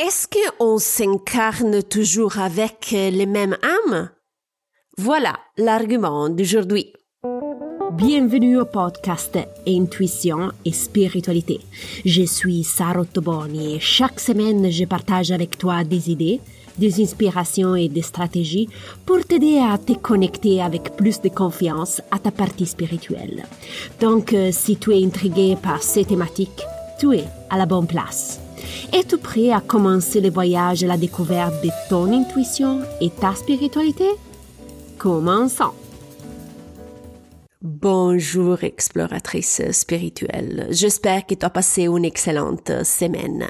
Est-ce qu'on s'incarne toujours avec les mêmes âmes? Voilà l'argument d'aujourd'hui. Bienvenue au podcast Intuition et Spiritualité. Je suis Sarah Toboni et chaque semaine je partage avec toi des idées, des inspirations et des stratégies pour t'aider à te connecter avec plus de confiance à ta partie spirituelle. Donc, euh, si tu es intrigué par ces thématiques, tu es à la bonne place. Es-tu prêt à commencer le voyage à la découverte de ton intuition et ta spiritualité? Commençons. Bonjour exploratrice spirituelle. J'espère que tu as passé une excellente semaine.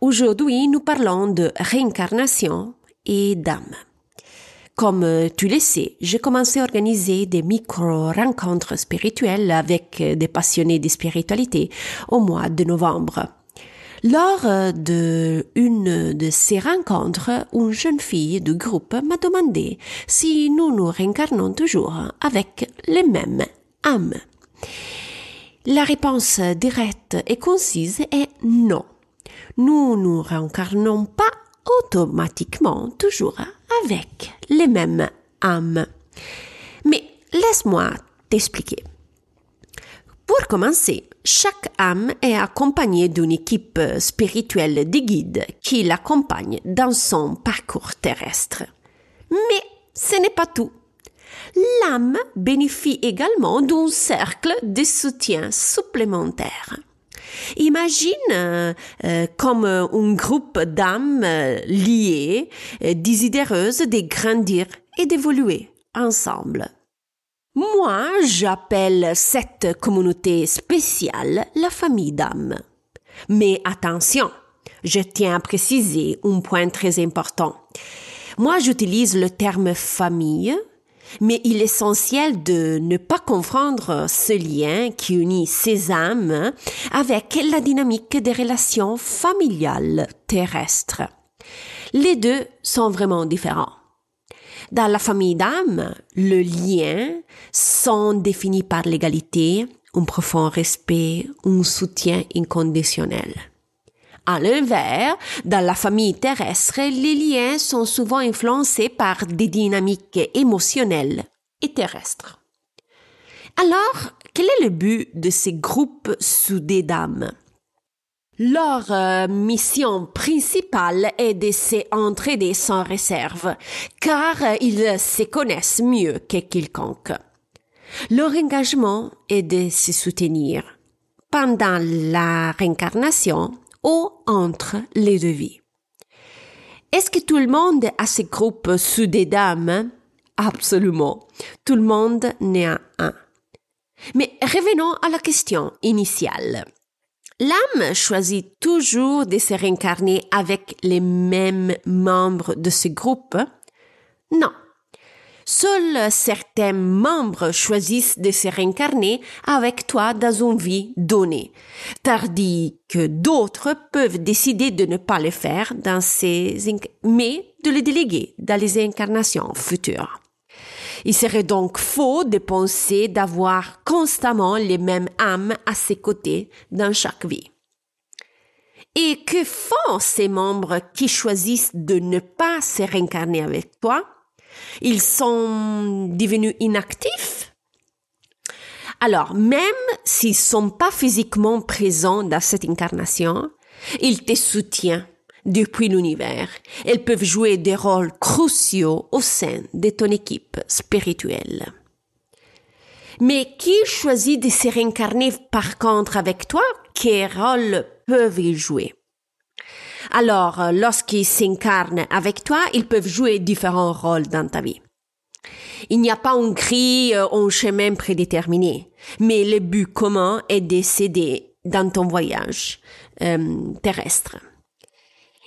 Aujourd'hui, nous parlons de réincarnation et d'âme. Comme tu le sais, j'ai commencé à organiser des micro-rencontres spirituelles avec des passionnés de spiritualité au mois de novembre. Lors euh, de une de ces rencontres, une jeune fille du groupe m'a demandé si nous nous réincarnons toujours avec les mêmes âmes. La réponse directe et concise est non. Nous nous réincarnons pas automatiquement toujours avec les mêmes âmes. Mais laisse-moi t'expliquer. Pour commencer, chaque âme est accompagnée d'une équipe spirituelle de guides qui l'accompagne dans son parcours terrestre. Mais ce n'est pas tout. L'âme bénéficie également d'un cercle de soutien supplémentaire. Imagine euh, euh, comme un groupe d'âmes euh, liées, désireuses de grandir et d'évoluer ensemble. Moi, j'appelle cette communauté spéciale la famille d'âmes. Mais attention, je tiens à préciser un point très important. Moi, j'utilise le terme famille, mais il est essentiel de ne pas confondre ce lien qui unit ces âmes avec la dynamique des relations familiales terrestres. Les deux sont vraiment différents. Dans la famille d'âmes, le lien sont définis par l'égalité, un profond respect, un soutien inconditionnel. À l'inverse, dans la famille terrestre, les liens sont souvent influencés par des dynamiques émotionnelles et terrestres. Alors, quel est le but de ces groupes soudés d'âmes? Leur euh, mission principale est de s'entraider sans réserve, car ils se connaissent mieux que quiconque. Leur engagement est de se soutenir pendant la réincarnation ou entre les deux vies. Est-ce que tout le monde a ce groupe soudé d'âmes? Absolument. Tout le monde n'est un. Mais revenons à la question initiale. L'âme choisit toujours de se réincarner avec les mêmes membres de ce groupe? Non. Seuls certains membres choisissent de se réincarner avec toi dans une vie donnée, tandis que d'autres peuvent décider de ne pas le faire dans ces, mais de le déléguer dans les incarnations futures. Il serait donc faux de penser d'avoir constamment les mêmes âmes à ses côtés dans chaque vie. Et que font ces membres qui choisissent de ne pas se réincarner avec toi? Ils sont devenus inactifs? Alors, même s'ils sont pas physiquement présents dans cette incarnation, ils te soutiennent depuis l'univers. Elles peuvent jouer des rôles cruciaux au sein de ton équipe spirituelle. Mais qui choisit de se réincarner par contre avec toi? Quel rôle peuvent-ils jouer? Alors, lorsqu'ils s'incarnent avec toi, ils peuvent jouer différents rôles dans ta vie. Il n'y a pas un cri, euh, un chemin prédéterminé, mais le but commun est de s'aider dans ton voyage euh, terrestre.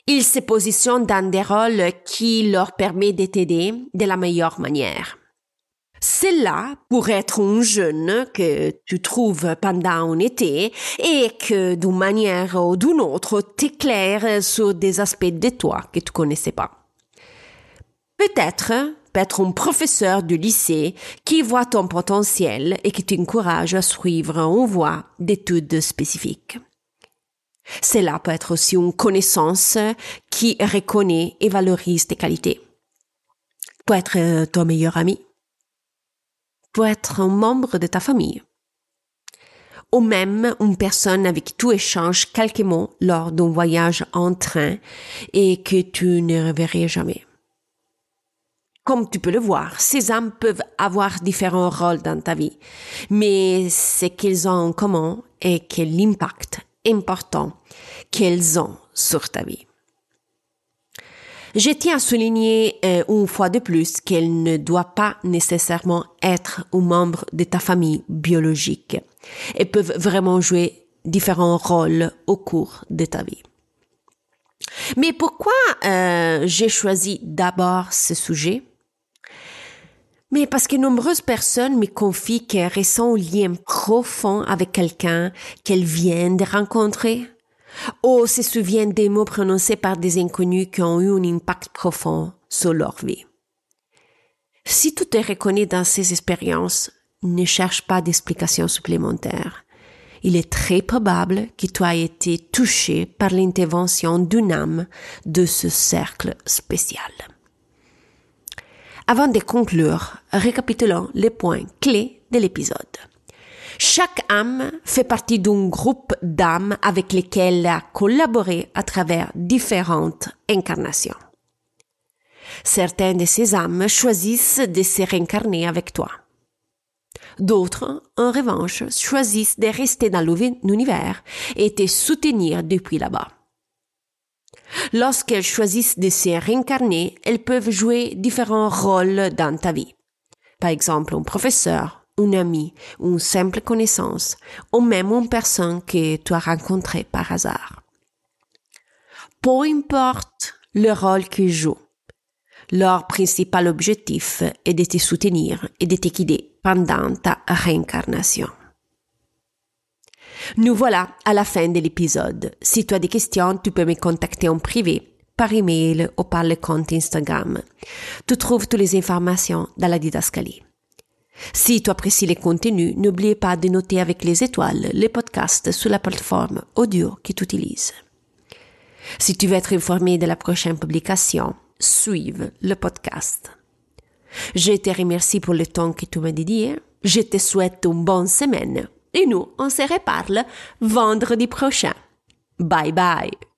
Ils se positionnent dans des rôles qui leur permettent de t'aider de la meilleure manière. C'est là pour être un jeune que tu trouves pendant un été et que d'une manière ou d'une autre t'éclaire sur des aspects de toi que tu connaissais pas. Peut-être peut-être un professeur du lycée qui voit ton potentiel et qui t'encourage à suivre une voie d'études spécifiques. Cela peut être aussi une connaissance qui reconnaît et valorise tes qualités. Peut être euh, ton meilleur ami. Peut être un membre de ta famille. Ou même une personne avec qui tu échanges quelques mots lors d'un voyage en train et que tu ne reverrais jamais. Comme tu peux le voir, ces âmes peuvent avoir différents rôles dans ta vie, mais ce qu'ils ont en commun est que l'impact important qu'elles ont sur ta vie. Je tiens à souligner euh, une fois de plus qu'elle ne doit pas nécessairement être un membre de ta famille biologique. Elles peuvent vraiment jouer différents rôles au cours de ta vie. Mais pourquoi euh, j'ai choisi d'abord ce sujet? Mais parce que nombreuses personnes me confient qu'elles ressentent un lien profond avec quelqu'un qu'elles viennent de rencontrer, ou se souviennent des mots prononcés par des inconnus qui ont eu un impact profond sur leur vie. Si tu te reconnais dans ces expériences, ne cherche pas d'explications supplémentaires. Il est très probable que tu as été touché par l'intervention d'une âme de ce cercle spécial. Avant de conclure, récapitulons les points clés de l'épisode. Chaque âme fait partie d'un groupe d'âmes avec lesquelles elle a collaboré à travers différentes incarnations. Certaines de ces âmes choisissent de se réincarner avec toi. D'autres, en revanche, choisissent de rester dans l'univers et te soutenir depuis là-bas. Lorsqu'elles choisissent de se réincarner, elles peuvent jouer différents rôles dans ta vie. Par exemple, un professeur, un ami, une simple connaissance, ou même une personne que tu as rencontrée par hasard. Peu importe le rôle qu'ils jouent, leur principal objectif est de te soutenir et de te guider pendant ta réincarnation. Nous voilà à la fin de l'épisode. Si tu as des questions, tu peux me contacter en privé, par email ou par le compte Instagram. Tu trouves toutes les informations dans la didascalie. Si tu apprécies les contenus, n'oublie pas de noter avec les étoiles les podcasts sur la plateforme audio que tu utilises. Si tu veux être informé de la prochaine publication, suive le podcast. Je te remercie pour le temps que tu m'as dédié. Je te souhaite une bonne semaine et nous, on se reparle vendredi prochain. Bye bye